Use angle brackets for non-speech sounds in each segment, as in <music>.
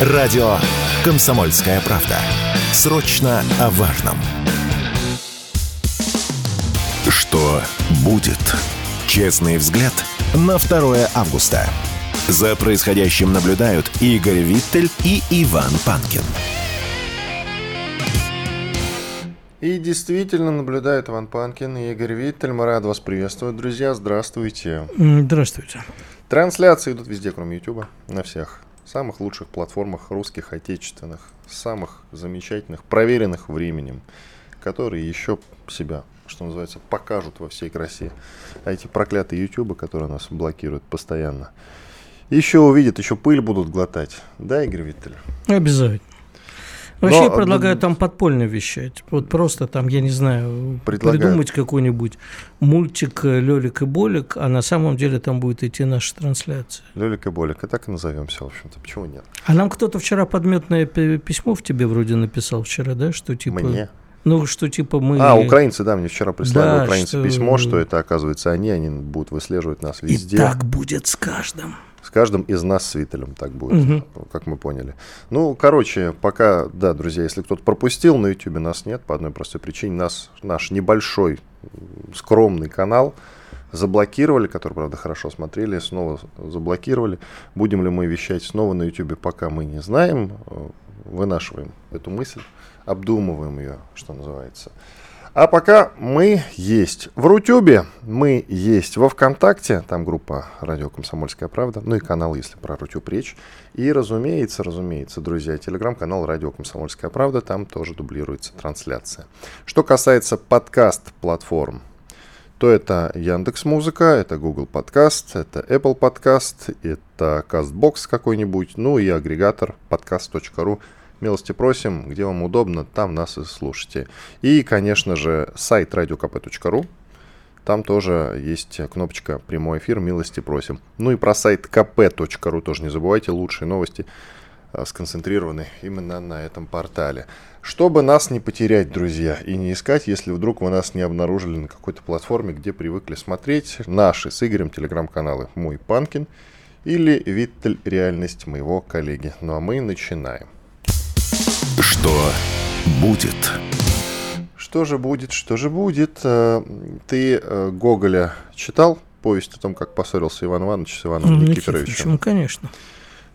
Радио «Комсомольская правда». Срочно о важном. Что будет? Честный взгляд на 2 августа. За происходящим наблюдают Игорь Виттель и Иван Панкин. И действительно наблюдает Иван Панкин и Игорь Виттель. Мы рады вас приветствовать, друзья. Здравствуйте. Здравствуйте. Трансляции идут везде, кроме YouTube, на всех самых лучших платформах русских, отечественных, самых замечательных, проверенных временем, которые еще себя, что называется, покажут во всей красе. А эти проклятые YouTube, которые нас блокируют постоянно, еще увидят, еще пыль будут глотать. Да, Игорь Виттель? Обязательно. Вообще Но, я предлагаю там подпольно вещать. Вот просто там, я не знаю, предлагаю. придумать какой-нибудь мультик э, Лёлик и Болик, а на самом деле там будет идти наша трансляция. Лёлик и Болик, и так и назовемся, в общем-то. Почему нет? А нам кто-то вчера подметное письмо в тебе вроде написал вчера, да, что типа... Мне? Ну, что типа мы... А, украинцы, да, мне вчера прислали да, украинцы что... письмо, что это, оказывается, они, они будут выслеживать нас везде. И так будет с каждым. С каждым из нас с Вителем так будет, угу. как мы поняли. Ну, короче, пока, да, друзья, если кто-то пропустил, на YouTube нас нет по одной простой причине. Нас, наш небольшой, скромный канал заблокировали, который, правда, хорошо смотрели, снова заблокировали. Будем ли мы вещать снова на YouTube, пока мы не знаем. Вынашиваем эту мысль, обдумываем ее, что называется. А пока мы есть в Рутюбе, мы есть во Вконтакте, там группа «Радио Комсомольская правда», ну и канал, если про Рутюб речь. И, разумеется, разумеется, друзья, телеграм-канал «Радио Комсомольская правда», там тоже дублируется трансляция. Что касается подкаст-платформ, то это Яндекс Музыка, это Google Подкаст, это Apple Подкаст, это CastBox какой-нибудь, ну и агрегатор podcast.ru Милости просим, где вам удобно, там нас и слушайте. И, конечно же, сайт radiokp.ru. Там тоже есть кнопочка «Прямой эфир», милости просим. Ну и про сайт kp.ru тоже не забывайте, лучшие новости а, сконцентрированы именно на этом портале. Чтобы нас не потерять, друзья, и не искать, если вдруг вы нас не обнаружили на какой-то платформе, где привыкли смотреть наши с Игорем телеграм-каналы «Мой Панкин» или «Виттель. Реальность моего коллеги». Ну а мы начинаем. Что будет? Что же будет, что же будет? Э, ты э, Гоголя читал? Повесть о том, как поссорился Иван Иванович с Иваном ну, Никифоровичем? Почему, конечно.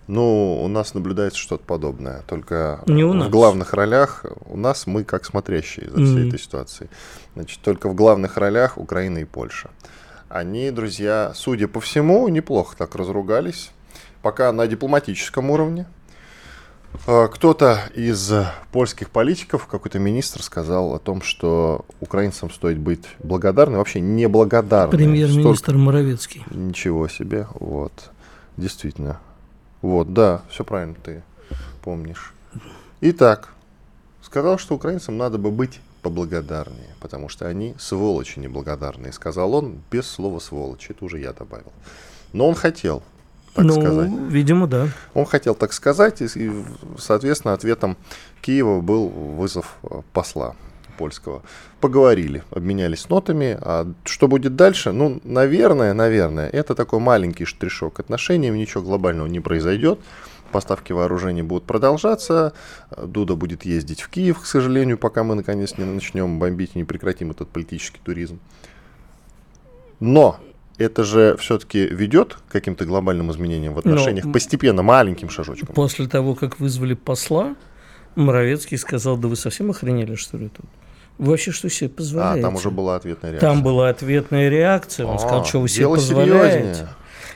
Ну, у нас наблюдается что-то подобное. Только Не у нас. в главных ролях у нас мы как смотрящие за всей mm-hmm. этой ситуацией. Значит, только в главных ролях Украина и Польша. Они, друзья, судя по всему, неплохо так разругались. Пока на дипломатическом уровне. А, кто-то из польских политиков, какой-то министр сказал о том, что украинцам стоит быть благодарны, вообще не благодарны. Премьер-министр Столько... Моровецкий. Ничего себе, вот, действительно. Вот, да, все правильно ты помнишь. Итак, сказал, что украинцам надо бы быть поблагодарнее, потому что они сволочи неблагодарные, сказал он без слова сволочи, это уже я добавил. Но он хотел, так ну, сказать. видимо, да. Он хотел так сказать, и, соответственно, ответом Киева был вызов э, посла польского. Поговорили, обменялись нотами. А что будет дальше? Ну, наверное, наверное, это такой маленький штришок к отношениям, ничего глобального не произойдет. Поставки вооружений будут продолжаться. Дуда будет ездить в Киев, к сожалению, пока мы наконец не начнем бомбить и не прекратим этот политический туризм. Но это же все-таки ведет к каким-то глобальным изменениям в отношениях, Но постепенно, маленьким шажочком. После того, как вызвали посла, Моровецкий сказал, да вы совсем охренели, что ли, тут? Вы вообще что себе позволяете? А, там уже была ответная реакция. Там была ответная реакция. Он а, сказал, что вы себе позволяете. Серьезнее.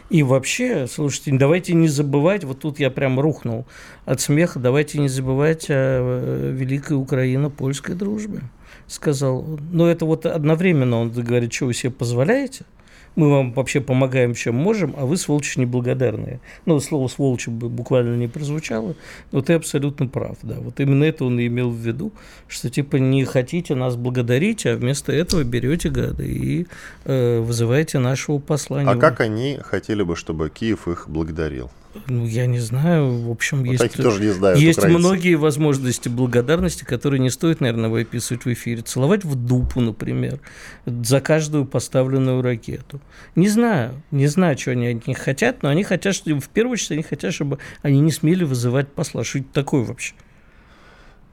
И вообще, слушайте, давайте не забывать, вот тут я прям рухнул от смеха, давайте не забывать о э, великой Украино-польской дружбе, сказал. Но это вот одновременно он говорит, что вы себе позволяете, мы вам вообще помогаем, чем можем, а вы, сволочи, неблагодарные. Ну, слово сволочи буквально не прозвучало, но ты абсолютно прав, да. Вот именно это он и имел в виду, что типа не хотите нас благодарить, а вместо этого берете гады и э, вызываете нашего послания. А как они хотели бы, чтобы Киев их благодарил? Ну, я не знаю. В общем, вот есть, тоже не знают есть украинцы. многие возможности благодарности, которые не стоит, наверное, выписывать в эфире. Целовать в дупу, например, за каждую поставленную ракету. Не знаю, не знаю, что они от них хотят, но они хотят, что в первую очередь, они хотят, чтобы они не смели вызывать посла. Что это такое вообще?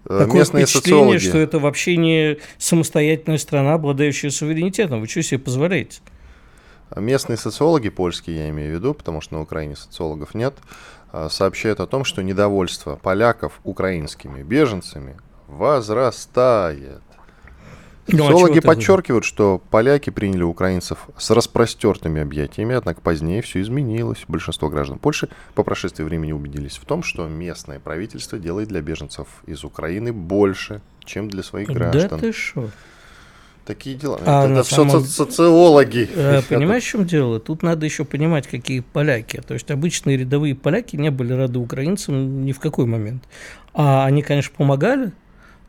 Э, Такое Местные впечатление, социологи. что это вообще не самостоятельная страна, обладающая суверенитетом. Вы что себе позволяете? Местные социологи, польские я имею в виду, потому что на Украине социологов нет, а, сообщают о том, что недовольство поляков украинскими беженцами возрастает. Ну, а Социологи чего ты- подчеркивают, что поляки приняли украинцев с распростертыми объятиями, однако позднее все изменилось. Большинство граждан Польши по прошествии времени убедились в том, что местное правительство делает для беженцев из Украины больше, чем для своих Да граждан. ты что? Такие дела. А это все самом- социологи. Э, <laughs> Понимаешь, в чем дело? Тут надо еще понимать, какие поляки. То есть обычные рядовые поляки не были рады украинцам ни в какой момент. А они, конечно, помогали,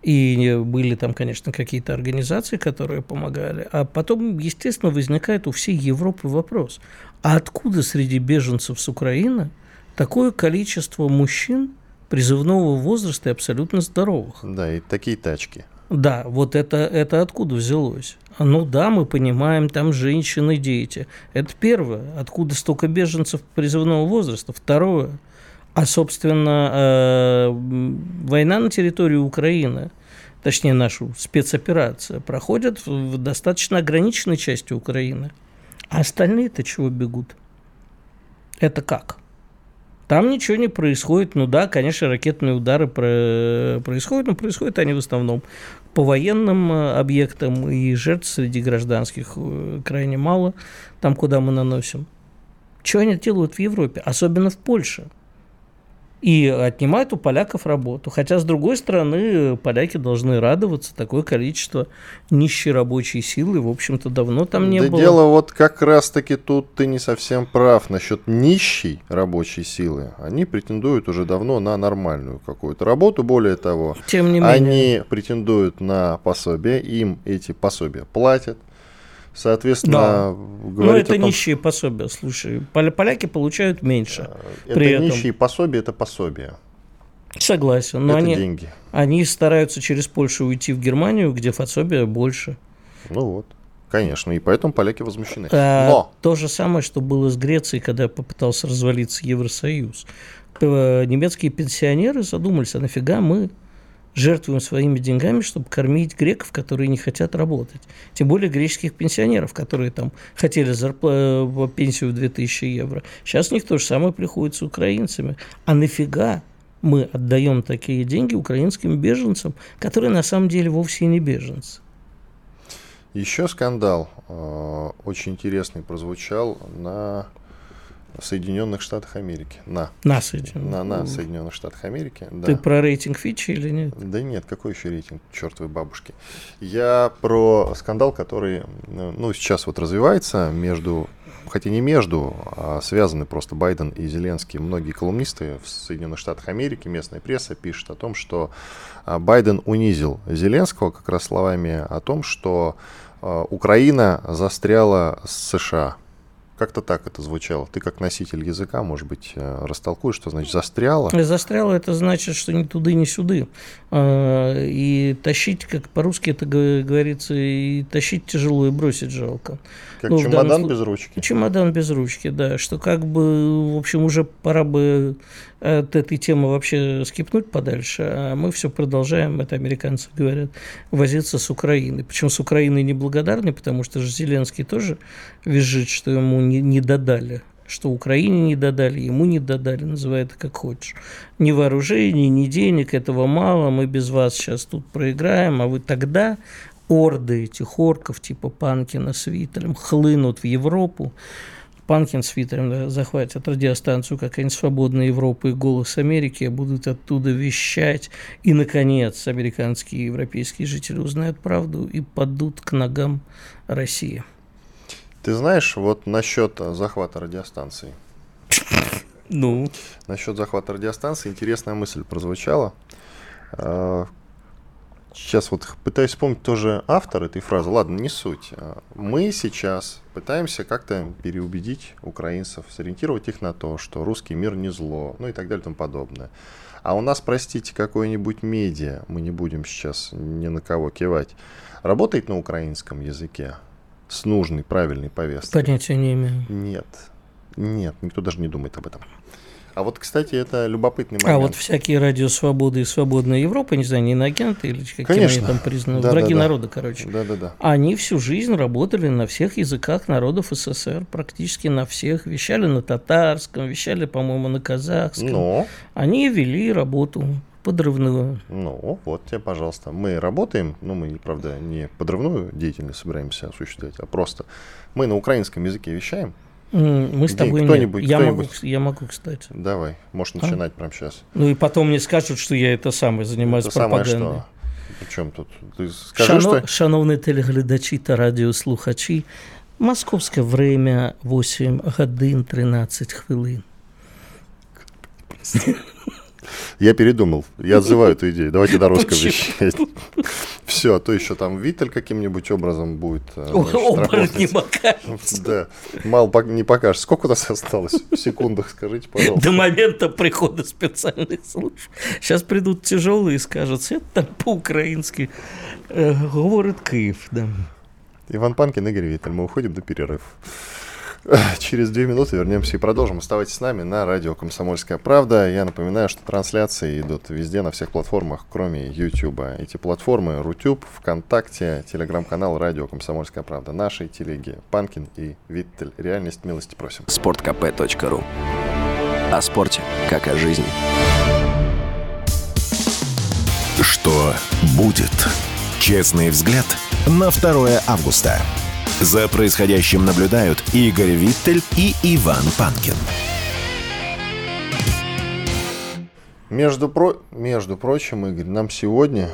и были там, конечно, какие-то организации, которые помогали. А потом, естественно, возникает у всей Европы вопрос, а откуда среди беженцев с Украины такое количество мужчин призывного возраста и абсолютно здоровых? Да, и такие тачки. Да, вот это, это откуда взялось? Ну да, мы понимаем, там женщины, дети. Это первое. Откуда столько беженцев призывного возраста? Второе. А, собственно, э, война на территории Украины, точнее, нашу спецоперация, проходит в достаточно ограниченной части Украины. А остальные-то чего бегут? Это как? Там ничего не происходит. Ну да, конечно, ракетные удары про- происходят, но происходят они в основном по военным э, объектам, и жертв среди гражданских э, крайне мало, там, куда мы наносим. Что они делают в Европе, особенно в Польше? И отнимают у поляков работу. Хотя, с другой стороны, поляки должны радоваться. Такое количество нищей рабочей силы, в общем-то, давно там не да было. дело вот как раз-таки тут ты не совсем прав насчет нищей рабочей силы. Они претендуют уже давно на нормальную какую-то работу. Более того, Тем не менее. они претендуют на пособие, им эти пособия платят. Соответственно, Ну, говорить это о том, нищие пособия, слушай. Поля- Поляки получают меньше. это при этом. нищие пособия, это пособие. Согласен. Но это они, деньги. они стараются через Польшу уйти в Германию, где пособия больше. Ну вот, конечно, и поэтому поляки возмущены. А, Но То же самое, что было с Грецией, когда попытался развалиться Евросоюз. П- Немецкие пенсионеры задумались, а нафига мы жертвуем своими деньгами, чтобы кормить греков, которые не хотят работать. Тем более греческих пенсионеров, которые там хотели зарпла- пенсию в 2000 евро. Сейчас у них то же самое приходит с украинцами. А нафига мы отдаем такие деньги украинским беженцам, которые на самом деле вовсе не беженцы? Еще скандал э, очень интересный прозвучал на Соединенных Штатах Америки. На. Нас эти. На, на Соединенных Штатах Америки. Да. Ты про рейтинг Фичи или нет? Да нет, какой еще рейтинг чертовой бабушки. Я про скандал, который э, ну, сейчас вот развивается между, хотя не между, а связаны просто Байден и Зеленский. Многие колумнисты в Соединенных Штатах Америки, местная пресса пишет о том, что а, Байден унизил Зеленского как раз словами о том, что а, Украина застряла с США. Как-то так это звучало. Ты как носитель языка, может быть, э, растолкуешь, что значит застряла. Застряло это значит, что ни туды, ни сюды. А, И тащить, как по-русски это говорится, и тащить тяжело, и бросить жалко. Как Ну, чемодан данном без ручки. Чемодан без ручки, да. Что как бы, в общем, уже пора бы от этой темы вообще скипнуть подальше, а мы все продолжаем, это американцы говорят, возиться с Украиной. Причем с Украиной неблагодарны, потому что же Зеленский тоже визжит, что ему не, не додали что Украине не додали, ему не додали, называй это как хочешь. Ни вооружений, ни денег, этого мало, мы без вас сейчас тут проиграем, а вы тогда орды этих орков типа Панкина с Виттелем хлынут в Европу. Панкин с да, захватят радиостанцию какая-нибудь «Свободная Европа» и «Голос Америки», будут оттуда вещать. И, наконец, американские и европейские жители узнают правду и падут к ногам России. Ты знаешь, вот насчет захвата радиостанций. Ну, Насчет захвата радиостанции интересная мысль прозвучала. Сейчас вот пытаюсь вспомнить тоже автор этой фразы. Ладно, не суть. А, мы сейчас пытаемся как-то переубедить украинцев, сориентировать их на то, что русский мир не зло, ну и так далее и тому подобное. А у нас, простите, какой-нибудь медиа, мы не будем сейчас ни на кого кивать, работает на украинском языке с нужной, правильной повесткой? Понятия не имею. Нет. Нет, никто даже не думает об этом. А вот, кстати, это любопытный момент. А вот всякие радио Свободы и Свободная Европа, не знаю, не иноагенты или какие Конечно. они там признаны, да, враги да, народа, короче. Да, да, да. Они всю жизнь работали на всех языках народов СССР, практически на всех. Вещали на татарском, вещали, по-моему, на казахском. Но... Они вели работу подрывную. Ну, вот тебе, пожалуйста. Мы работаем, ну, мы, правда, не подрывную деятельность собираемся осуществлять, а просто мы на украинском языке вещаем, мы с тобой кто-нибудь, я, кто-нибудь. Могу, я могу, кстати. Давай, можешь а? начинать а? прямо сейчас. Ну и потом мне скажут, что я это самое занимаюсь это пропагандой. Самое что? Причем тут? Ты скажи, Шано, что... Шановні телеглядачі та радіослухачі, московське время 8 годин 13 хвилин. Я передумал. Я отзываю эту идею. Давайте русском вещать. Все, а то еще там Виттель каким-нибудь образом будет. Э, Оборотни покажется. Да. Мало не покажешь. Сколько у нас осталось? В секундах скажите, пожалуйста. До момента прихода специальных служб. Сейчас придут тяжелые и скажут, это там по-украински э, говорит Киев. Да. Иван Панкин, Игорь Виттель. Мы уходим до перерыва. <laughs> Через две минуты вернемся и продолжим. Оставайтесь с нами на радио «Комсомольская правда». Я напоминаю, что трансляции идут везде, на всех платформах, кроме YouTube. Эти платформы Рутюб, ВКонтакте, телеграм-канал «Радио Комсомольская правда». Наши телеги Панкин и Виттель. Реальность милости просим. Спорткп.ру О спорте, как о жизни. Что будет? Честный взгляд на 2 августа. За происходящим наблюдают Игорь Виттель и Иван Панкин. Между, про... Между прочим, Игорь, нам сегодня,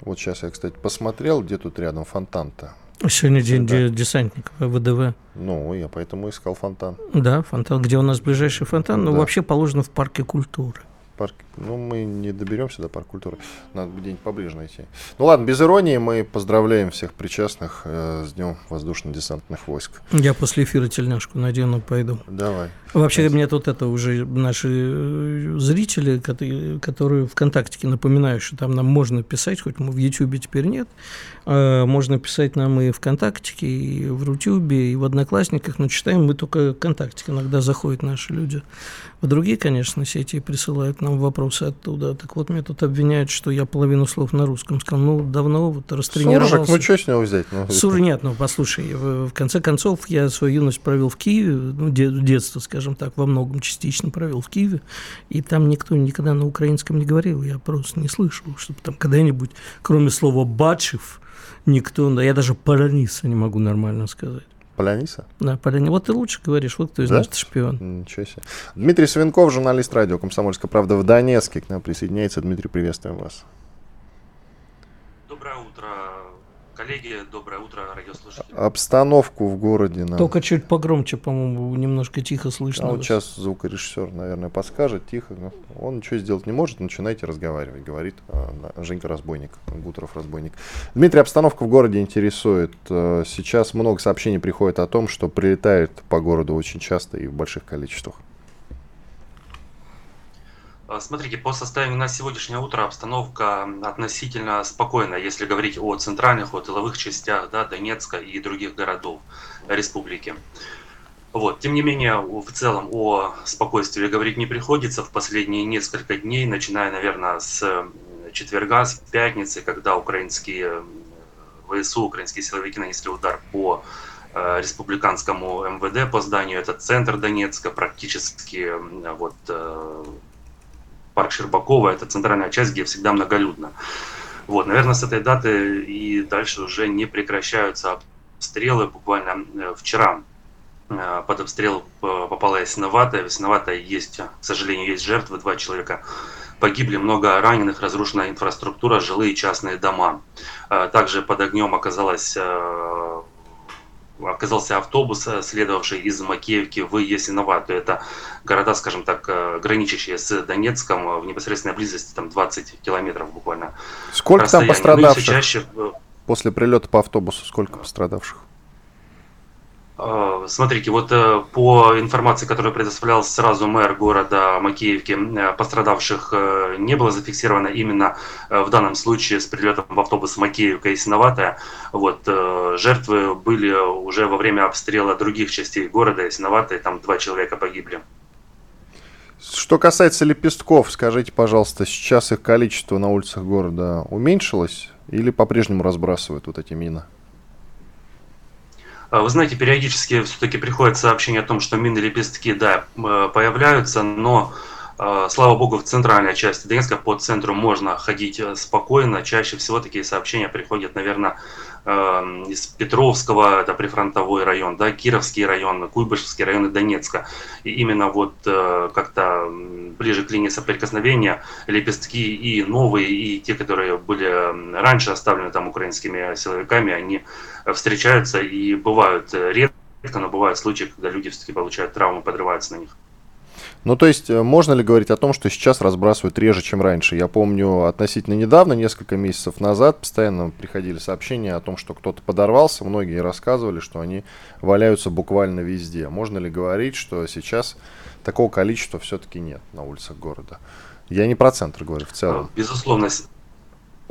вот сейчас я, кстати, посмотрел, где тут рядом фонтан-то. Сегодня день да. десантников ВДВ. Ну, я поэтому искал фонтан. Да, фонтан. Где у нас ближайший фонтан? Ну, да. вообще положено в парке культуры парк. Ну, мы не доберемся до парк культуры. Надо где-нибудь поближе найти. Ну ладно, без иронии мы поздравляем всех причастных э, с Днем воздушно-десантных войск. Я после эфира тельняшку надену, пойду. Давай. Вообще, мне тут это уже наши э, зрители, которые, которые ВКонтакте напоминают, что там нам можно писать, хоть мы в Ютубе теперь нет, э, можно писать нам и ВКонтакте, и в Рутюбе, и в Одноклассниках, но читаем мы только ВКонтакте, иногда заходят наши люди. В другие, конечно, сети присылают нам вопросы оттуда. Так вот, меня тут обвиняют, что я половину слов на русском сказал. Ну, давно вот растренировался. Суржик, ну что с него взять? Ну, Сур нет, ну послушай, в, в конце концов, я свою юность провел в Киеве, ну, детство, скажем так, во многом частично провел в Киеве, и там никто никогда на украинском не говорил, я просто не слышал, чтобы там когда-нибудь, кроме слова «бачев», никто, я даже «параниса» не могу нормально сказать. Поляниса? Да, Поляниса. Вот ты лучше говоришь, вот кто из да? нас шпион. Ничего себе. Дмитрий Свинков, журналист радио «Комсомольская правда» в Донецке. К нам присоединяется. Дмитрий, приветствуем вас. Доброе утро, коллеги, доброе утро, радиослушатели. Обстановку в городе нам. Только чуть погромче, по-моему, немножко тихо слышно. А вот сейчас звукорежиссер, наверное, подскажет тихо. Но он ничего сделать не может, начинайте разговаривать, говорит а, Женька Разбойник, Гутров Разбойник. Дмитрий, обстановка в городе интересует. Э, сейчас много сообщений приходит о том, что прилетает по городу очень часто и в больших количествах. Э, смотрите, по состоянию на сегодняшнее утро обстановка относительно спокойная, если говорить о центральных, о тыловых частях да, Донецка и других городов республики. Вот. Тем не менее, в целом о спокойствии говорить не приходится. В последние несколько дней, начиная, наверное, с четверга, с пятницы, когда украинские ВСУ, украинские силовики нанесли удар по э, республиканскому МВД по зданию, это центр Донецка, практически вот э, парк Щербакова, это центральная часть, где всегда многолюдно. Вот, наверное, с этой даты и дальше уже не прекращаются обстрелы. Буквально э, вчера э, под обстрел попала Ясиноватая. В Ясиноватая есть, к сожалению, есть жертвы, два человека погибли, много раненых, разрушена инфраструктура, жилые частные дома. Э, также под огнем оказалась оказался автобус, следовавший из Макеевки в Ясиноватую. Это города, скажем так, граничащие с Донецком, в непосредственной близости, там 20 километров буквально. Сколько там пострадавших? Ну, чаще... После прилета по автобусу сколько пострадавших? Э, смотрите, вот э, по информации, которую предоставлял сразу мэр города Макеевки, э, пострадавших не было зафиксировано именно в данном случае с прилетом в автобус Макеевка и Синоватая. Вот, жертвы были уже во время обстрела других частей города Ясиноватая, там два человека погибли. Что касается лепестков, скажите, пожалуйста, сейчас их количество на улицах города уменьшилось или по-прежнему разбрасывают вот эти мины? А, вы знаете, периодически все-таки приходят сообщения о том, что мины лепестки, да, э, появляются, но Слава богу, в центральной части Донецка по центру можно ходить э, спокойно. Чаще всего такие сообщения приходят, наверное, Эм, из Петровского, это прифронтовой район, да, Кировский район, Куйбышевский район и Донецка. И именно вот э, как-то ближе к линии соприкосновения лепестки и новые, и те, которые были раньше оставлены там украинскими силовиками, они встречаются и бывают э, редко, но бывают случаи, когда люди все-таки получают травмы, подрываются на них. Ну, то есть, э, можно ли говорить о том, что сейчас разбрасывают реже, чем раньше? Я помню, относительно недавно, несколько месяцев назад, постоянно приходили сообщения о том, что кто-то подорвался. Многие рассказывали, что они валяются буквально везде. Можно ли говорить, что сейчас такого количества все-таки нет на улицах города? Я не про центр говорю, в целом. Безусловно,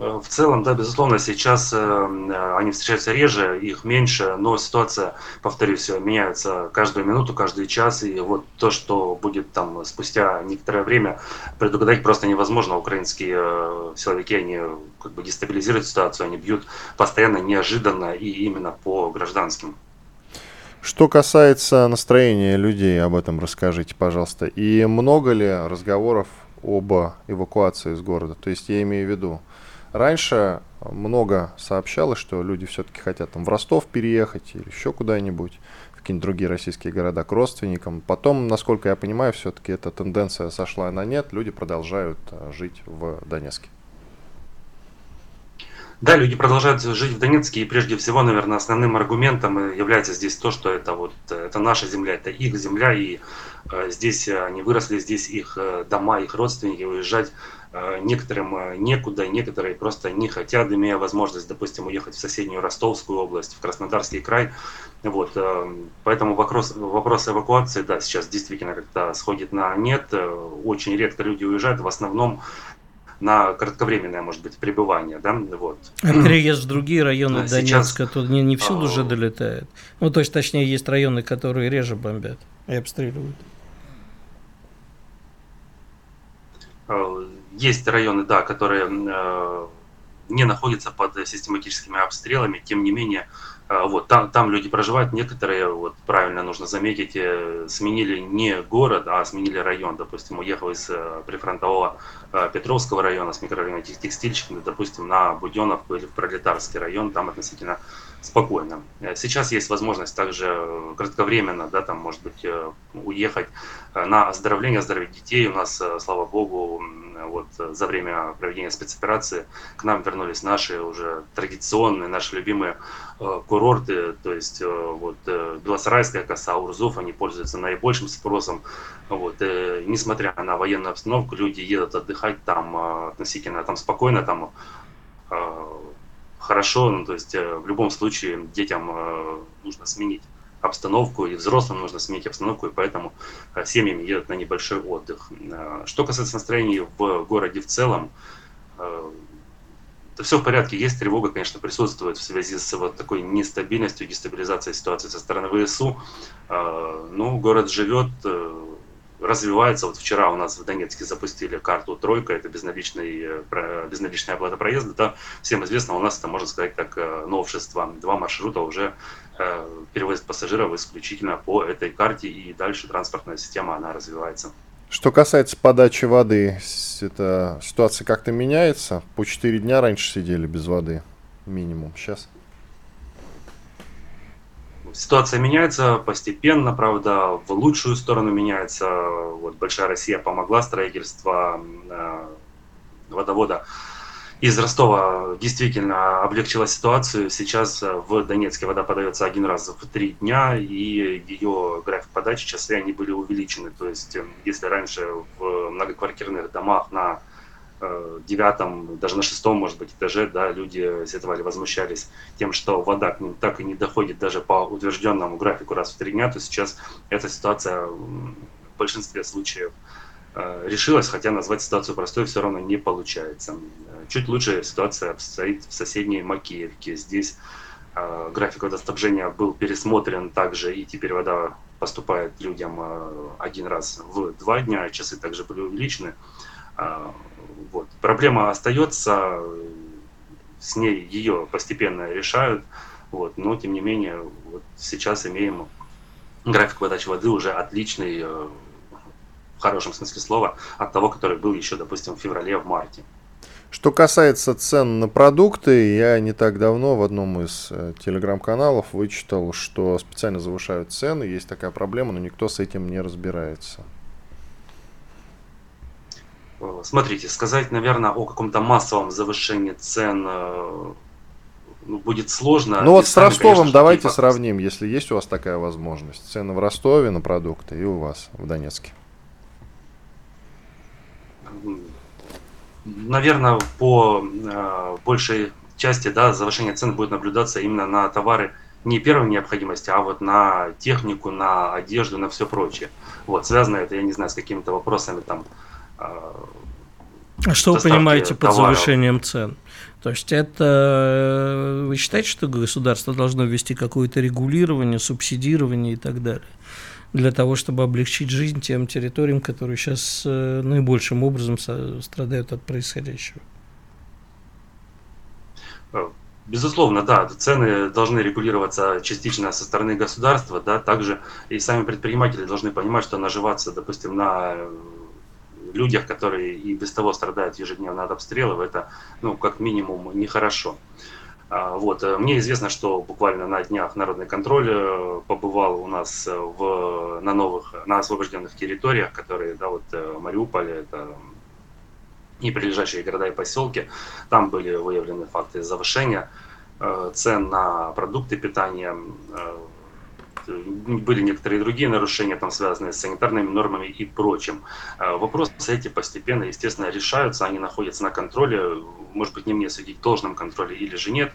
в целом, да, безусловно, сейчас э, они встречаются реже, их меньше, но ситуация, повторюсь, меняется каждую минуту, каждый час, и вот то, что будет там спустя некоторое время, предугадать просто невозможно. Украинские э, силовики, они как бы дестабилизируют ситуацию, они бьют постоянно, неожиданно и именно по гражданским. Что касается настроения людей, об этом расскажите, пожалуйста. И много ли разговоров об эвакуации из города? То есть я имею в виду, Раньше много сообщалось, что люди все-таки хотят там в Ростов переехать или еще куда-нибудь, в какие-нибудь другие российские города к родственникам. Потом, насколько я понимаю, все-таки эта тенденция сошла на нет, люди продолжают э, жить в Донецке. Да, люди продолжают жить в Донецке, и прежде всего, наверное, основным аргументом является здесь то, что это вот это наша земля, это их земля, и э, здесь они выросли, здесь их э, дома, их родственники, уезжать э, некоторым э, некуда, некоторые просто не хотят, имея возможность, допустим, уехать в соседнюю Ростовскую область, в Краснодарский край. Вот, э, поэтому вопрос, вопрос эвакуации, да, сейчас действительно как-то сходит на нет. Э, очень редко люди уезжают, в основном на кратковременное, может быть, пребывание, да, вот. А переезд в другие районы Сейчас... Донецка тут не, не всюду же а, долетает. Ну, то есть, точнее, есть районы, которые реже бомбят и обстреливают. Есть районы, да, которые э, не находятся под систематическими обстрелами, тем не менее, а, вот, там, там люди проживают, некоторые, вот правильно нужно заметить, э, сменили не город, а сменили район. Допустим, уехал из э, прифронтового э, Петровского района с микрорайона Текстильщиками, допустим, на Буденовку или в Пролетарский район, там относительно спокойно. Сейчас есть возможность также кратковременно, да, там, может быть, уехать на оздоровление, оздоровить детей. У нас, слава богу, вот за время проведения спецоперации к нам вернулись наши уже традиционные, наши любимые Э, курорты, то есть э, вот э, Белосарайская коса, Урзуф, они пользуются наибольшим спросом. Вот, несмотря на военную обстановку, люди едут отдыхать там относительно там спокойно, там хорошо, ну, то есть в любом случае детям нужно сменить обстановку, и взрослым нужно сменить обстановку, и поэтому семьями едут на небольшой отдых. Что касается настроения в городе в целом, то все в порядке. Есть тревога, конечно, присутствует в связи с вот такой нестабильностью, дестабилизацией ситуации со стороны ВСУ. А, ну, город живет, э, развивается. Вот вчера у нас в Донецке запустили карту «Тройка», это безналичный, э, безналичная оплата проезда. Да, всем известно, у нас это, можно сказать, как э, новшество. Два маршрута уже перевозят пассажиров исключительно по этой карте, и дальше транспортная система, она развивается. Что касается подачи воды, эта ситуация как-то меняется. По 4 дня раньше сидели без воды, минимум. Сейчас? Ситуация меняется постепенно, правда, в лучшую сторону меняется. Вот Большая Россия помогла строительство э, водовода из Ростова действительно облегчила ситуацию. Сейчас э, в Донецке вода подается один раз в три дня, и ее график подачи, часы, они были увеличены. То есть, э, если раньше в многоквартирных домах на девятом, даже на шестом, может быть, этаже, да, люди сетовали, возмущались тем, что вода к ним так и не доходит даже по утвержденному графику раз в три дня, то сейчас эта ситуация в большинстве случаев решилась, хотя назвать ситуацию простой все равно не получается. Чуть лучше ситуация обстоит в соседней Макеевке. Здесь э, график водоснабжения был пересмотрен также, и теперь вода поступает людям э, один раз в два дня, часы также были увеличены. Вот. Проблема остается, с ней ее постепенно решают, вот, но тем не менее вот сейчас имеем график выдачи воды уже отличный, э, в хорошем смысле слова, от того, который был еще, допустим, в феврале, в марте. Что касается цен на продукты, я не так давно в одном из э, телеграм-каналов вычитал, что специально завышают цены, есть такая проблема, но никто с этим не разбирается. Смотрите, сказать, наверное, о каком-то массовом завышении цен э, ну, будет сложно. Ну вот с Ростовом конечно, давайте такие... сравним, если есть у вас такая возможность. Цены в Ростове на продукты и у вас в Донецке наверное, по э, большей части да, завышение цен будет наблюдаться именно на товары не первой необходимости, а вот на технику, на одежду, на все прочее. Вот, связано это, я не знаю, с какими-то вопросами там. Э, что вы понимаете под завышением цен? То есть это вы считаете, что государство должно ввести какое-то регулирование, субсидирование и так далее? для того, чтобы облегчить жизнь тем территориям, которые сейчас э, наибольшим образом страдают от происходящего. Э, безусловно, да, цены должны регулироваться частично со стороны государства, да, также и сами предприниматели должны понимать, что наживаться, допустим, на э, людях, которые и без того страдают ежедневно от обстрелов, это, ну, как минимум, нехорошо. А, вот. Э, мне известно, что буквально на днях Народный контроль э, побывал у нас э, в, на новых, на освобожденных территориях, которые, да, вот Мариуполь, это и прилежащие города и поселки. Там были выявлены факты завышения цен на продукты питания, были некоторые другие нарушения, там, связанные с санитарными нормами и прочим. Э, вопросы эти постепенно, естественно, решаются, они находятся на контроле, может быть, не мне судить, должном контроле или же нет.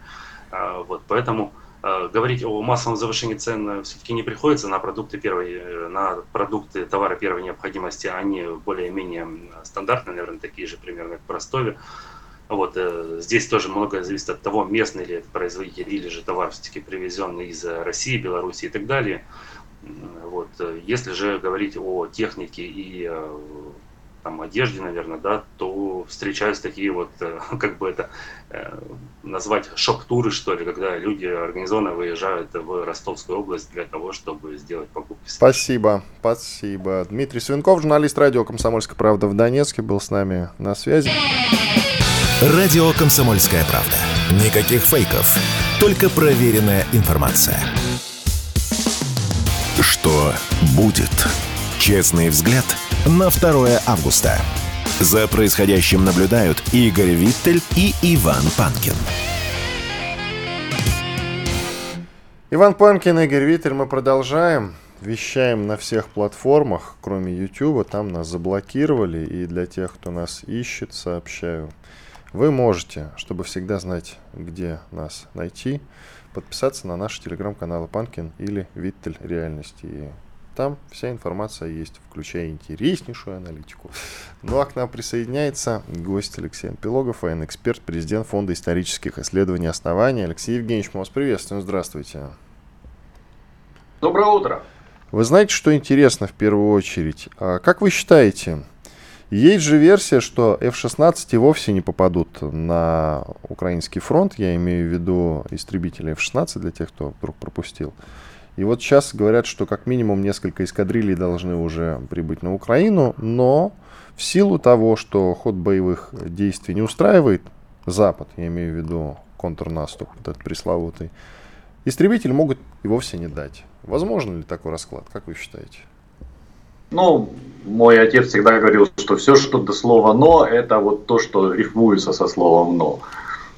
Э, вот, поэтому э, говорить о массовом завышении цен все-таки не приходится на продукты первой, на продукты товара первой необходимости, они более-менее стандартные, наверное, такие же примерно, как в Ростове. Вот, э, здесь тоже многое зависит от того, местный ли это производитель или же товар все-таки привезенный из России, Беларуси и так далее. Вот, э, если же говорить о технике и э, там, одежде, наверное, да, то встречаются такие вот, э, <laughs> как бы это э, назвать, шок-туры, что ли, когда люди организованно выезжают в Ростовскую область для того, чтобы сделать покупки. Спасибо, спасибо. Дмитрий Свинков, журналист радио «Комсомольская правда» в Донецке, был с нами на связи. Радио «Комсомольская правда». Никаких фейков, только проверенная информация. Что будет? Честный взгляд на 2 августа. За происходящим наблюдают Игорь Виттель и Иван Панкин. Иван Панкин, Игорь Виттель, мы продолжаем. Вещаем на всех платформах, кроме YouTube. Там нас заблокировали. И для тех, кто нас ищет, сообщаю – вы можете, чтобы всегда знать, где нас найти, подписаться на наши телеграм-каналы Панкин или Виттель Реальности. И там вся информация есть, включая интереснейшую аналитику. Ну а к нам присоединяется гость Алексей Пилогов, военный эксперт, президент Фонда исторических исследований основания. Алексей Евгеньевич, мы вас приветствуем. Здравствуйте. Доброе утро. Вы знаете, что интересно в первую очередь? А как вы считаете, есть же версия, что F-16 и вовсе не попадут на украинский фронт. Я имею в виду истребители F-16 для тех, кто вдруг пропустил. И вот сейчас говорят, что как минимум несколько эскадрилей должны уже прибыть на Украину, но в силу того, что ход боевых действий не устраивает Запад, я имею в виду контрнаступ, этот пресловутый, истребители могут и вовсе не дать. Возможно ли такой расклад, как вы считаете? Ну, мой отец всегда говорил, что все, что до слова «но», это вот то, что рифмуется со словом «но».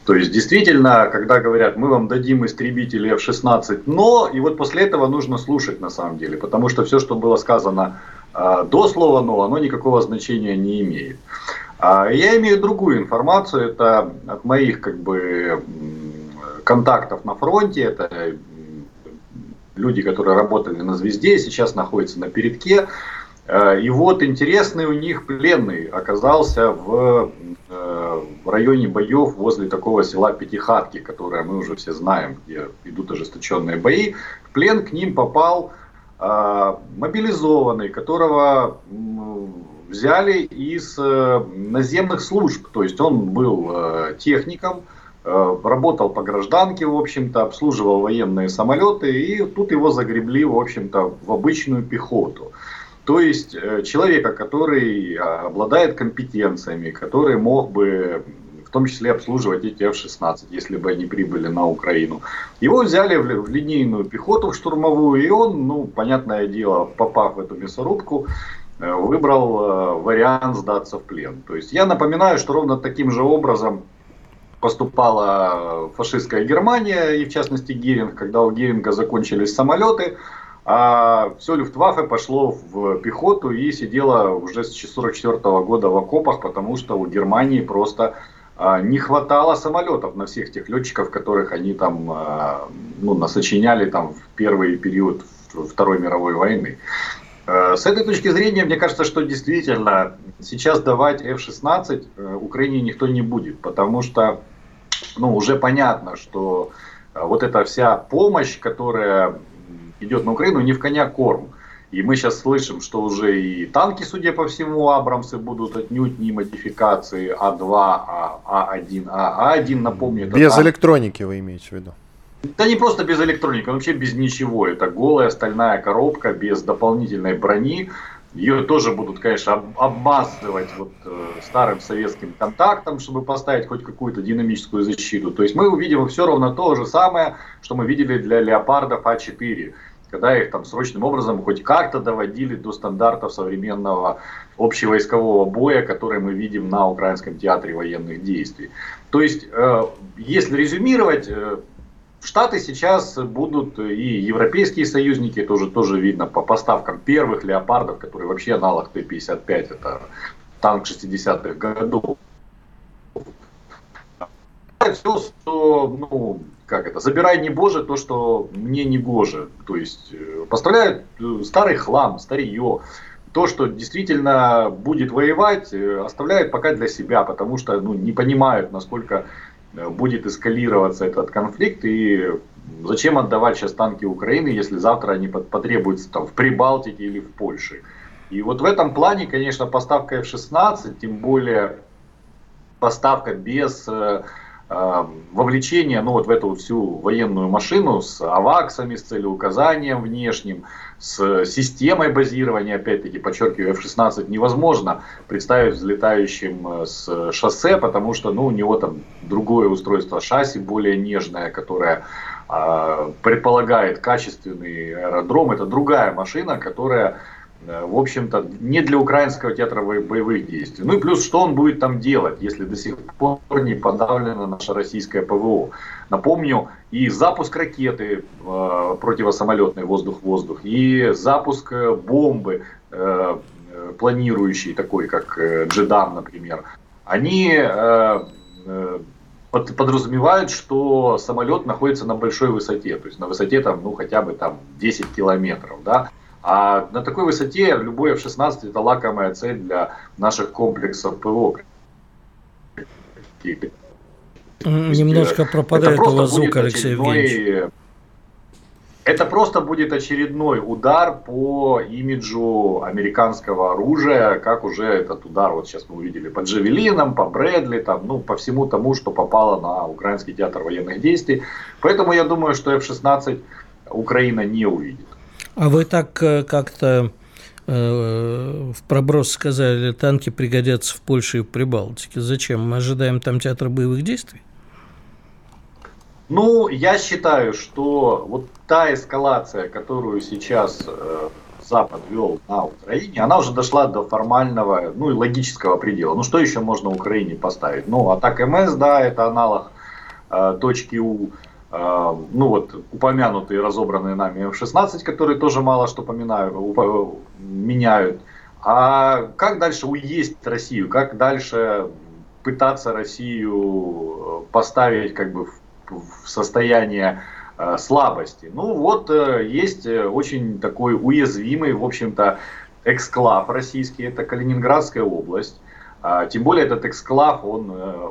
То есть, действительно, когда говорят, мы вам дадим истребители F-16, но, и вот после этого нужно слушать на самом деле, потому что все, что было сказано э, до слова «но», оно никакого значения не имеет. А я имею другую информацию, это от моих как бы контактов на фронте, это люди, которые работали на «Звезде», сейчас находятся на передке. Э, и вот интересный у них пленный оказался в, э, в районе боев возле такого села Пятихатки, которое мы уже все знаем, где идут ожесточенные бои. В плен к ним попал э, мобилизованный, которого взяли из наземных служб. То есть он был техником, работал по гражданке, в общем-то, обслуживал военные самолеты, и тут его загребли, в общем-то, в обычную пехоту. То есть э, человека, который а, обладает компетенциями, который мог бы в том числе обслуживать эти F-16, если бы они прибыли на Украину. Его взяли в линейную пехоту в штурмовую, и он, ну, понятное дело, попав в эту мясорубку, э, выбрал э, вариант сдаться в плен. То есть я напоминаю, что ровно таким же образом поступала фашистская Германия, и в частности Геринг, когда у Геринга закончились самолеты, а все Люфтваффе пошло в пехоту и сидело уже с 1944 года в окопах, потому что у Германии просто а, не хватало самолетов на всех тех летчиков, которых они там а, ну, насочиняли там в первый период Второй мировой войны. А, с этой точки зрения, мне кажется, что действительно сейчас давать F-16 э, Украине никто не будет, потому что ну, уже понятно, что вот эта вся помощь, которая идет на Украину не в коня корм. И мы сейчас слышим, что уже и танки, судя по всему, Абрамсы будут отнюдь не модификации А2, А, А1, А, А1, напомню. Без танк. электроники вы имеете в виду? Да не просто без электроники, вообще без ничего. Это голая стальная коробка без дополнительной брони. Ее тоже будут, конечно, обмазывать вот, э, старым советским контактом, чтобы поставить хоть какую-то динамическую защиту. То есть мы увидим все равно то же самое, что мы видели для леопардов А4 когда их там срочным образом хоть как-то доводили до стандартов современного общевойскового боя, который мы видим на Украинском театре военных действий. То есть, э, если резюмировать, э, Штаты сейчас будут и европейские союзники, тоже, тоже видно по поставкам первых леопардов, которые вообще аналог Т-55, это танк 60-х годов. Все, что ну, как это, забирай не Боже то, что мне не Гоже. То есть э, поставляют э, старый хлам, старье. То, что действительно будет воевать, э, оставляют пока для себя, потому что ну, не понимают, насколько будет эскалироваться этот конфликт и зачем отдавать сейчас танки Украины, если завтра они потребуются там, в Прибалтике или в Польше. И вот в этом плане, конечно, поставка F-16, тем более поставка без вовлечение ну, вот в эту всю военную машину с аваксами, с целеуказанием внешним, с системой базирования, опять-таки, подчеркиваю, F-16 невозможно представить взлетающим э, с шоссе, потому что ну, у него там другое устройство шасси, более нежное, которое э, предполагает качественный аэродром. Это другая машина, которая в общем-то, не для украинского театра боевых действий. Ну и плюс, что он будет там делать, если до сих пор не подавлено наше российское ПВО. Напомню, и запуск ракеты э, противосамолетной воздух-воздух, и запуск э, бомбы, э, э, планирующей, такой как э, Джедан, например, они э, э, подразумевают, что самолет находится на большой высоте, то есть на высоте там, ну, хотя бы там 10 километров, да, а на такой высоте любой F-16 это лакомая цель для наших комплексов ПВО. Немножко пропадает у вас звук, Алексей Евгеньевич. Это просто будет очередной удар по имиджу американского оружия, как уже этот удар, вот сейчас мы увидели по Джавелинам, по Брэдли, там, ну, по всему тому, что попало на украинский театр военных действий. Поэтому я думаю, что F-16 Украина не увидит. А вы так э, как-то э, в проброс сказали, танки пригодятся в Польше и в Прибалтике. Зачем? Мы ожидаем там театр боевых действий? Ну, я считаю, что вот та эскалация, которую сейчас э, Запад вел на Украине, она уже дошла до формального, ну и логического предела. Ну что еще можно Украине поставить? Ну, атак МС, да, это аналог э, точки У. Ну вот упомянутые, разобранные нами F-16, которые тоже мало что поминают, уп- меняют. А как дальше уесть Россию? Как дальше пытаться Россию э, поставить как бы в, в состояние Э, слабости. Ну вот э, есть э, очень такой уязвимый, в общем-то, эксклав российский, это Калининградская область. А, тем более этот эксклав, он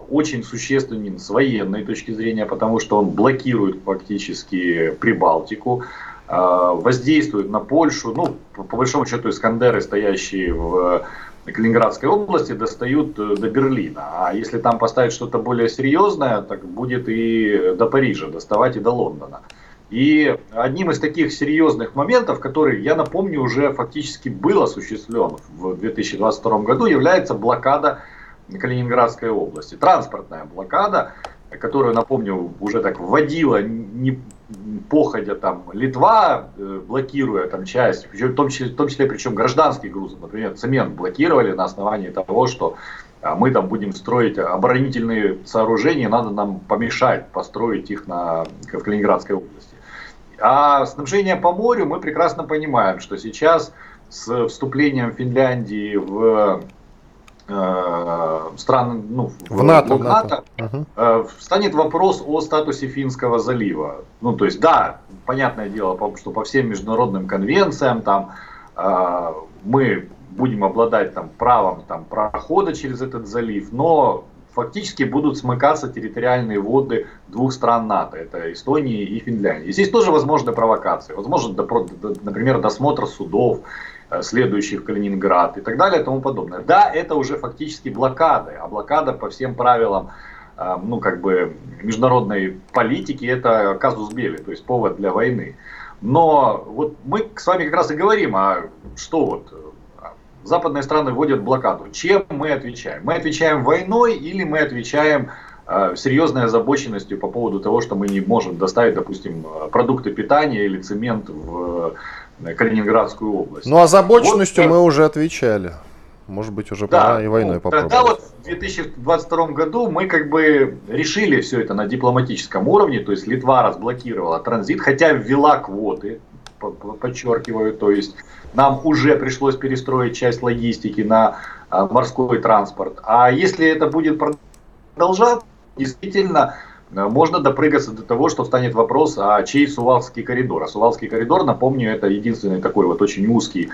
очень существенен с военной точки зрения, потому что он блокирует фактически Прибалтику, воздействует на Польшу. Ну, по большому счету, Искандеры, стоящие в Калининградской области достают э, до Берлина. А если там поставить что-то более серьезное, так будет и до Парижа доставать, и до Лондона. И одним из таких серьезных моментов, который, я напомню, уже фактически был осуществлен в 2022 году, является блокада Калининградской области. Транспортная блокада, которую, напомню, уже так вводила не походя там Литва, э, блокируя там часть, в том числе, в том числе причем гражданские грузы, например, цемент блокировали на основании того, что а, мы там будем строить оборонительные сооружения, надо нам помешать построить их на, в Калининградской области. А снабжение по морю мы прекрасно понимаем, что сейчас с вступлением Финляндии в Э, стран, ну, в, в НАТО, в НАТО, НАТО э, станет вопрос о статусе Финского залива. Ну, то есть, да, понятное дело, что по всем международным конвенциям там э, мы будем обладать там правом там прохода через этот залив, но фактически будут смыкаться территориальные воды двух стран НАТО, это Эстонии и Финляндии. Здесь тоже возможны провокации, возможно, например, досмотр судов Э, следующий в Калининград и так далее и тому подобное. Да, это уже фактически блокады, а блокада по всем правилам э, ну, как бы международной политики это казус бели, то есть повод для войны. Но вот мы с вами как раз и говорим, а что вот э, западные страны вводят блокаду. Чем мы отвечаем? Мы отвечаем войной или мы отвечаем серьезной озабоченностью по поводу того, что мы не можем доставить, допустим, продукты питания или цемент в Калининградскую область. Ну, озабоченностью вот, мы уже отвечали. Может быть, уже да, пора и войной ну, попробовать. Тогда вот в 2022 году мы как бы решили все это на дипломатическом уровне, то есть Литва разблокировала транзит, хотя ввела квоты, подчеркиваю, то есть нам уже пришлось перестроить часть логистики на а, морской транспорт. А если это будет продолжаться, действительно, Э, можно допрыгаться до того, что станет вопрос, а чей Сувалский коридор. А Сувалский коридор, напомню, это единственный такой вот очень узкий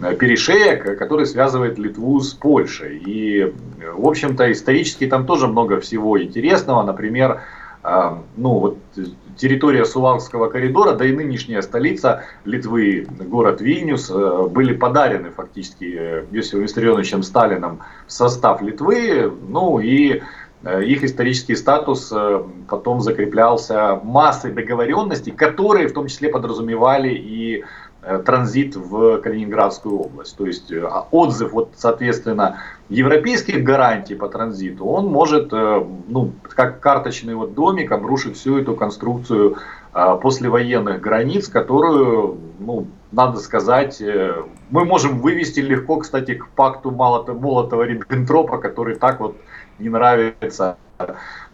э, перешеек, который связывает Литву с Польшей. И, в общем-то, исторически там тоже много всего интересного. Например, ну вот территория Сувалского коридора, да и нынешняя столица Литвы, город Вильнюс, были подарены фактически Иосифом Виссарионовичем Сталином в состав Литвы. Ну и Э, их исторический статус э, потом закреплялся массой договоренностей, которые в том числе подразумевали и э, транзит в Калининградскую область. То есть а отзыв, вот, соответственно, европейских гарантий по транзиту, он может, ну, как карточный вот домик, обрушить всю эту конструкцию послевоенных границ, которую, ну, надо сказать, мы можем вывести легко, кстати, к пакту Молотова-Риббентропа, который так вот не нравится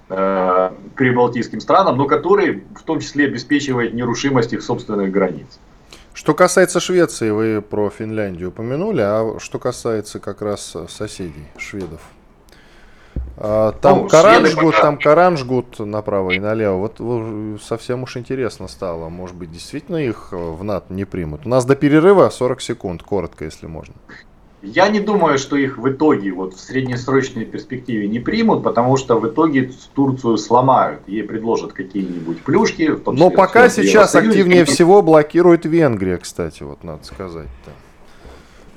э, прибалтийским странам, но который в том числе обеспечивает нерушимость их собственных границ. Что касается Швеции, вы про Финляндию упомянули, а что касается как раз соседей, шведов? А, там ну, Коран жгут, там Коран жгут направо и налево. Вот совсем уж интересно стало. Может быть, действительно их в НАТО не примут. У нас до перерыва 40 секунд, коротко, если можно. Я не думаю, что их в итоге вот в среднесрочной перспективе не примут, потому что в итоге Турцию сломают, ей предложат какие-нибудь плюшки. В том числе, Но пока сейчас активнее всего блокирует Венгрия, кстати, вот надо сказать. -то.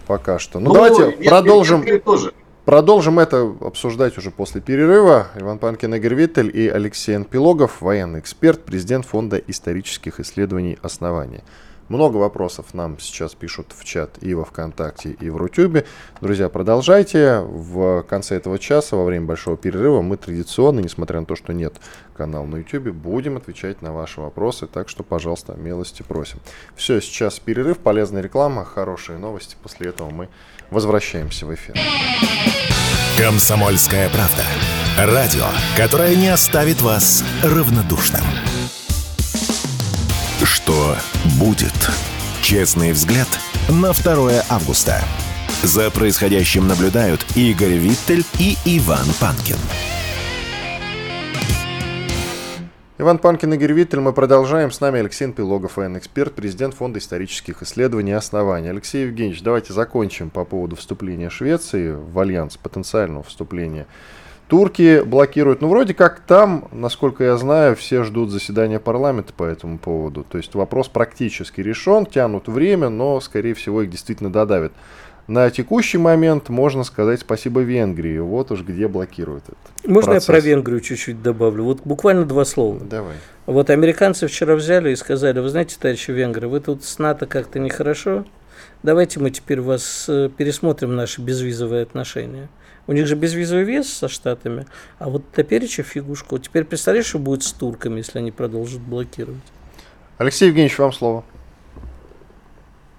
Пока что. Ну, ну давайте Венгрия, продолжим. Венгрия тоже. Продолжим это обсуждать уже после перерыва. Иван Панкин, Игорь Виттель и Алексей Анпилогов, военный эксперт, президент Фонда исторических исследований «Основания». Много вопросов нам сейчас пишут в чат и во ВКонтакте, и в Рутюбе. Друзья, продолжайте. В конце этого часа, во время большого перерыва, мы традиционно, несмотря на то, что нет канала на Ютубе, будем отвечать на ваши вопросы. Так что, пожалуйста, милости просим. Все, сейчас перерыв, полезная реклама, хорошие новости. После этого мы возвращаемся в эфир. Комсомольская правда. Радио, которое не оставит вас равнодушным. Что будет? Честный взгляд на 2 августа. За происходящим наблюдают Игорь Виттель и Иван Панкин. Иван Панкин, Игорь Виттель. Мы продолжаем. С нами Алексей Анпилогов, военный-эксперт, президент Фонда исторических исследований «Основание». Алексей Евгеньевич, давайте закончим по поводу вступления Швеции в альянс, потенциального вступления. Турки блокируют. Ну, вроде как там, насколько я знаю, все ждут заседания парламента по этому поводу. То есть вопрос практически решен, тянут время, но, скорее всего, их действительно додавят. На текущий момент можно сказать спасибо Венгрии. Вот уж где блокируют это. Можно процесс. я про Венгрию чуть-чуть добавлю? Вот буквально два слова. Давай. Вот американцы вчера взяли и сказали, вы знаете, товарищи венгры, вы тут с НАТО как-то нехорошо, давайте мы теперь вас э, пересмотрим наши безвизовые отношения. У них же безвизовый вес со Штатами, а вот топереча фигушку. Теперь представляешь, что будет с турками, если они продолжат блокировать? Алексей Евгеньевич, вам слово.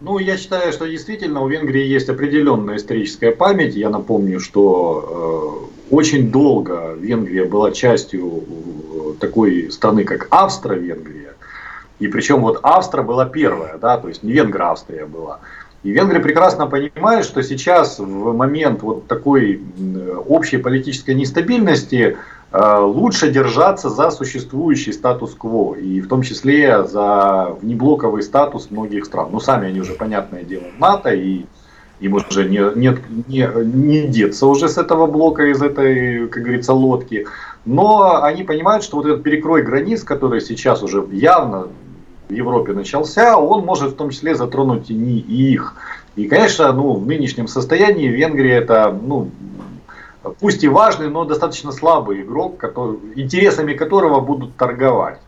Ну, я считаю, что действительно у Венгрии есть определенная историческая память. Я напомню, что э, очень долго Венгрия была частью э, такой страны, как Австро-Венгрия. И причем вот Австра была первая, да, то есть не Венгра-Австрия была. И венгры прекрасно понимают, что сейчас в момент вот такой общей политической нестабильности Э, лучше держаться за существующий статус-кво, и в том числе за внеблоковый статус многих стран. Ну, сами они уже, понятное дело, НАТО, и им уже не, нет, не, не деться уже с этого блока, из этой, как говорится, лодки. Но они понимают, что вот этот перекрой границ, который сейчас уже явно в Европе начался, он может в том числе затронуть и их. И, конечно, ну, в нынешнем состоянии Венгрия это ну, пусть и важный, но достаточно слабый игрок, который, интересами которого будут торговать.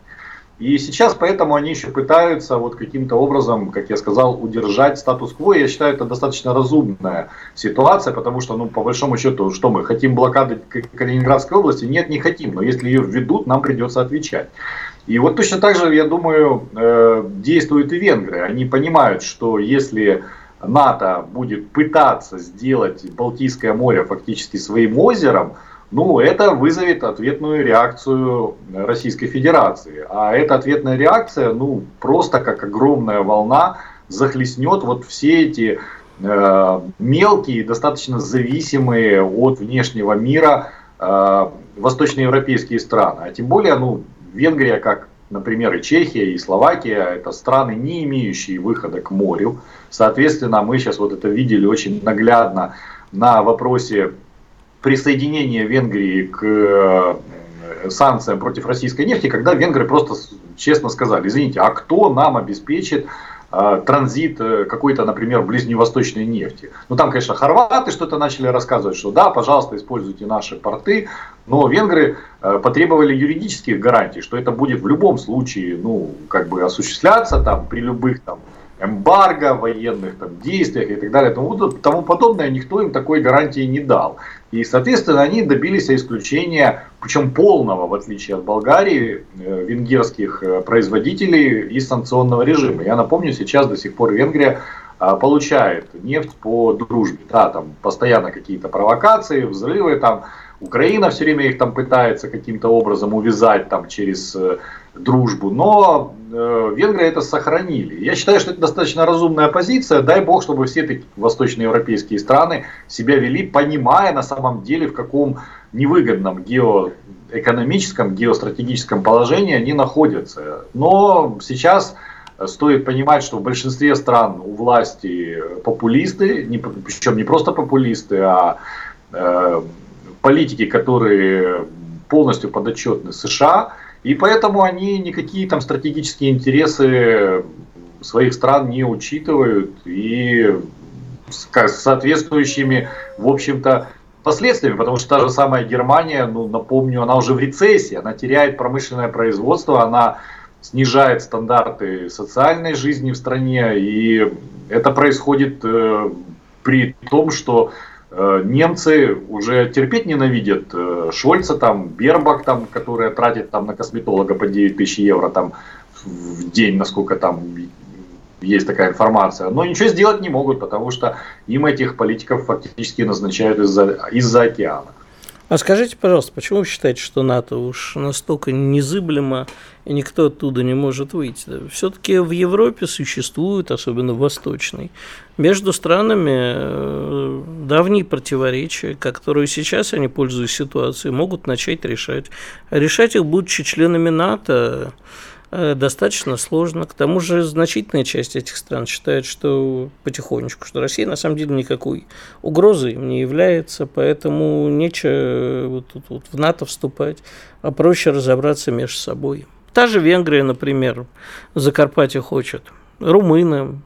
И сейчас поэтому они еще пытаются вот каким-то образом, как я сказал, удержать статус-кво. Я считаю, это достаточно разумная ситуация, потому что, ну, по большому счету, что мы хотим блокады Калининградской области? Нет, не хотим, но если ее введут, нам придется отвечать. И вот точно так же, я думаю, э, действуют и венгры. Они понимают, что если НАТО будет пытаться сделать Балтийское море фактически своим озером, ну, это вызовет ответную реакцию Российской Федерации. А эта ответная реакция, ну, просто как огромная волна захлестнет вот все эти э, мелкие, достаточно зависимые от внешнего мира э, восточноевропейские страны. А тем более, ну, Венгрия, как например, и Чехия, и Словакия, это страны, не имеющие выхода к морю. Соответственно, мы сейчас вот это видели очень наглядно на вопросе присоединения Венгрии к э, санкциям против российской нефти, когда венгры просто честно сказали, извините, а кто нам обеспечит транзит э, какой-то, например, ближневосточной нефти. Ну там, конечно, хорваты что-то начали рассказывать, что да, пожалуйста, используйте наши порты, но венгры э, потребовали юридических гарантий, что это будет в любом случае, ну, как бы осуществляться там при любых там эмбарго, военных там, действиях и так далее, тому, тому подобное, никто им такой гарантии не дал. И, соответственно, они добились исключения, причем полного, в отличие от Болгарии, э, венгерских э, производителей из санкционного режима. Я напомню, сейчас до сих пор Венгрия а, получает нефть по дружбе. Да, там постоянно какие-то провокации, взрывы, там Украина все время их там пытается каким-то образом увязать там через э, дружбу, но э, венгры это сохранили. Я считаю, что это достаточно разумная позиция. Дай бог, чтобы все такие восточноевропейские страны себя вели, понимая на самом деле, в каком невыгодном геоэкономическом, геостратегическом положении они находятся. Но сейчас стоит понимать, что в большинстве стран у власти популисты, не, причем не просто популисты, а э, политики, которые полностью подотчетны США, и поэтому они никакие там стратегические интересы своих стран не учитывают. И с соответствующими, в общем-то, последствиями, потому что та же самая Германия, ну, напомню, она уже в рецессии, она теряет промышленное производство, она снижает стандарты социальной жизни в стране, и это происходит э, при том, что немцы уже терпеть ненавидят э, Шольца, там, Бербак, там, которая тратит там, на косметолога по 9 тысяч евро там, в день, насколько там есть такая информация. Но ничего сделать не могут, потому что им этих политиков фактически назначают из-за из океана. А скажите, пожалуйста, почему вы считаете, что НАТО уж настолько незыблемо и никто оттуда не может выйти? Все-таки в Европе существуют, особенно в Восточной, между странами э, давние противоречия, которые сейчас они, пользуясь ситуацией, могут начать решать. А решать их, будучи членами НАТО, достаточно сложно. К тому же значительная часть этих стран считает, что потихонечку, что Россия на самом деле никакой угрозой им не является, поэтому нечего вот тут вот в НАТО вступать, а проще разобраться между собой. Та же Венгрия, например, Закарпатье хочет, румыны,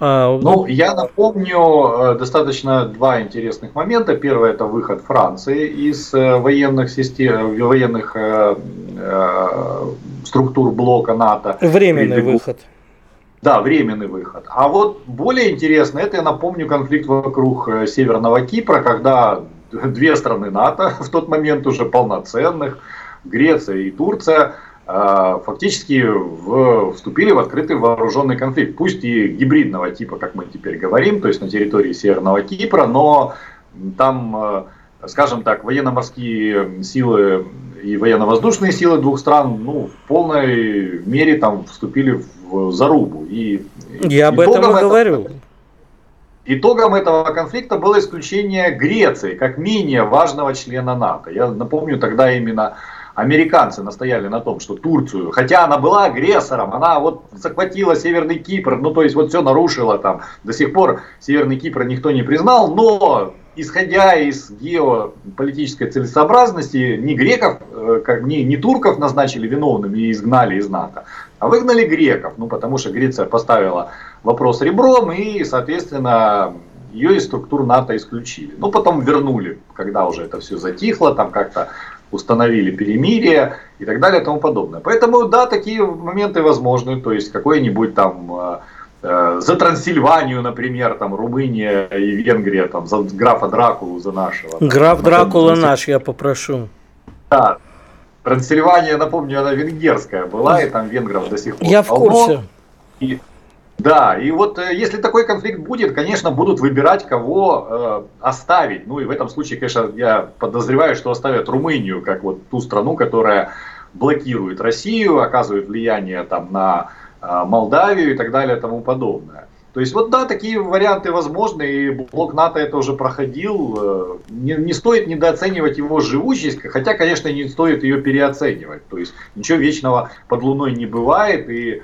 а, ну, я напомню э, достаточно два интересных момента. Первый это выход Франции из э, военных систем, военных э, структур блока НАТО. Временный выход. Да, временный выход. А вот более интересно, это я напомню конфликт вокруг Северного Кипра, когда <laughs> две страны НАТО <laughs> в тот момент уже полноценных, Греция и Турция, а, фактически в, вступили в открытый вооруженный конфликт. Пусть и гибридного типа, как мы теперь говорим, то есть на территории Северного Кипра, но там, а, скажем так, военно-морские силы и военно-воздушные силы двух стран ну, в полной мере там вступили в зарубу. И Я об этом и этого, говорю. Итогом этого конфликта было исключение Греции как менее важного члена НАТО. Я напомню, тогда именно американцы настояли на том, что Турцию, хотя она была агрессором, она вот захватила Северный Кипр, ну то есть вот все нарушила там, до сих пор Северный Кипр никто не признал, но исходя из геополитической целесообразности, не греков, э, как, не, не турков назначили виновными и изгнали из НАТО, а выгнали греков, ну потому что Греция поставила вопрос ребром и, соответственно, ее из структур НАТО исключили. Ну, потом вернули, когда уже это все затихло, там как-то установили перемирие и так далее и тому подобное. Поэтому, да, такие моменты возможны. То есть, какой-нибудь там э, за Трансильванию, например, там Румыния и Венгрия, там за графа Дракулу, за нашего. Граф там, Дракула наш, я попрошу. Да, Трансильвания, напомню, она венгерская была, и там венгров до сих пор. Я в курсе. И да, и вот э, если такой конфликт будет, конечно, будут выбирать, кого э, оставить. Ну и в этом случае, конечно, я подозреваю, что оставят Румынию, как вот ту страну, которая блокирует Россию, оказывает влияние там на э, Молдавию и так далее и тому подобное. То есть вот да, такие варианты возможны, и блок НАТО это уже проходил. Э, не, не стоит недооценивать его живучесть, хотя, конечно, не стоит ее переоценивать. То есть ничего вечного под Луной не бывает, и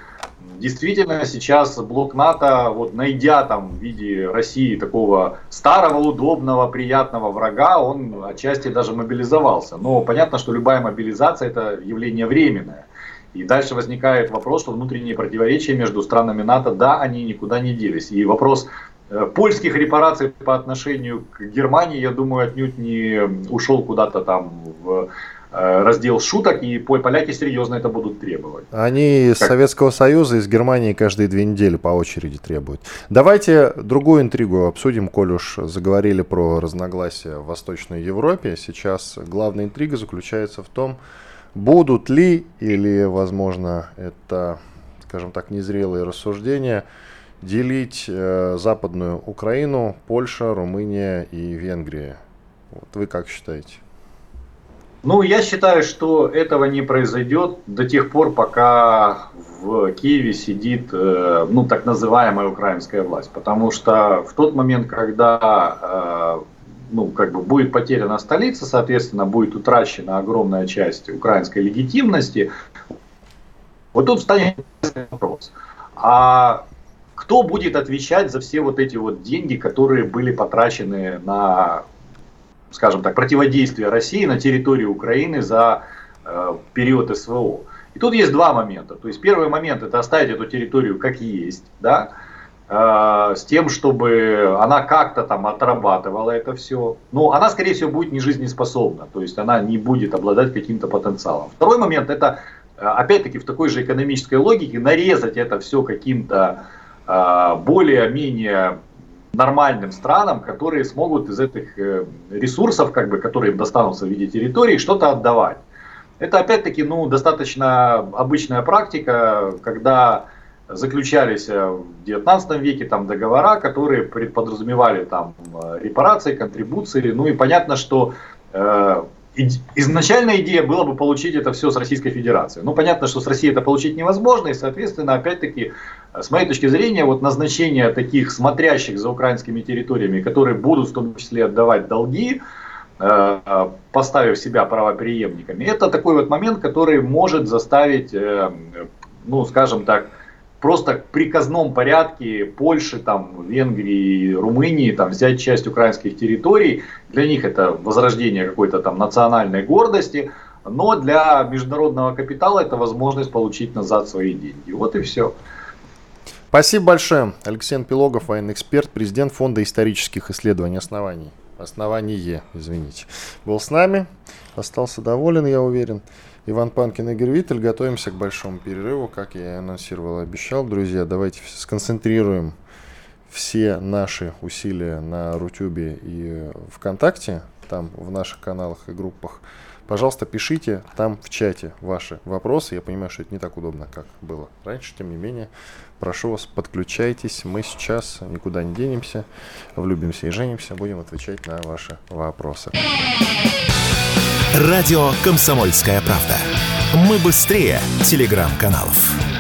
действительно сейчас блок НАТО, вот найдя там в виде России такого старого, удобного, приятного врага, он отчасти даже мобилизовался. Но понятно, что любая мобилизация это явление временное. И дальше возникает вопрос, что внутренние противоречия между странами НАТО, да, они никуда не делись. И вопрос э, польских репараций по отношению к Германии, я думаю, отнюдь не ушел куда-то там в Э, раздел шуток, и поляки серьезно это будут требовать. Они из Советского Союза, из Германии каждые две недели по очереди требуют. Давайте другую интригу обсудим, коль уж заговорили про разногласия в Восточной Европе. Сейчас главная интрига заключается в том, будут ли, или, возможно, это, скажем так, незрелые рассуждения, делить э, Западную Украину, Польша, Румыния и Венгрия. Вот вы как считаете? Ну, я считаю, что этого не произойдет до тех пор, пока в Киеве сидит, э, ну, так называемая украинская власть. Потому что в тот момент, когда, э, ну, как бы будет потеряна столица, соответственно, будет утрачена огромная часть украинской легитимности, вот тут встанет вопрос. А кто будет отвечать за все вот эти вот деньги, которые были потрачены на скажем так, противодействия России на территории Украины за э, период СВО. И тут есть два момента. То есть первый момент это оставить эту территорию как есть, да, с тем, чтобы она как-то там отрабатывала это все. Но она, скорее всего, будет не жизнеспособна, то есть она не будет обладать каким-то потенциалом. Второй момент это опять-таки в такой же экономической логике нарезать это все каким-то э, более-менее нормальным странам, которые смогут из этих э, ресурсов, как бы, которые им достанутся в виде территории, что-то отдавать. Это опять-таки ну, достаточно обычная практика, когда заключались э, в 19 веке там договора, которые подразумевали там э, репарации, контрибуции. Ну и понятно, что э, изначальная идея была бы получить это все с Российской Федерацией. Ну понятно, что с Россией это получить невозможно, и соответственно, опять-таки, с моей точки зрения, вот назначение таких смотрящих за украинскими территориями, которые будут в том числе отдавать долги, поставив себя правоприемниками, это такой вот момент, который может заставить, ну скажем так, просто в приказном порядке Польши, там, Венгрии, Румынии там, взять часть украинских территорий. Для них это возрождение какой-то там национальной гордости. Но для международного капитала это возможность получить назад свои деньги. Вот и все. Спасибо большое. Алексей Пилогов, военный эксперт, президент Фонда исторических исследований оснований. Основание, извините. Был с нами. Остался доволен, я уверен. Иван Панкин, Игорь Виттель. Готовимся к большому перерыву, как я и анонсировал и обещал. Друзья, давайте сконцентрируем все наши усилия на Рутюбе и ВКонтакте, там в наших каналах и группах. Пожалуйста, пишите там в чате ваши вопросы. Я понимаю, что это не так удобно, как было раньше. Тем не менее, прошу вас, подключайтесь. Мы сейчас никуда не денемся, влюбимся и женимся. Будем отвечать на ваши вопросы. Радио «Комсомольская правда». Мы быстрее телеграм-каналов.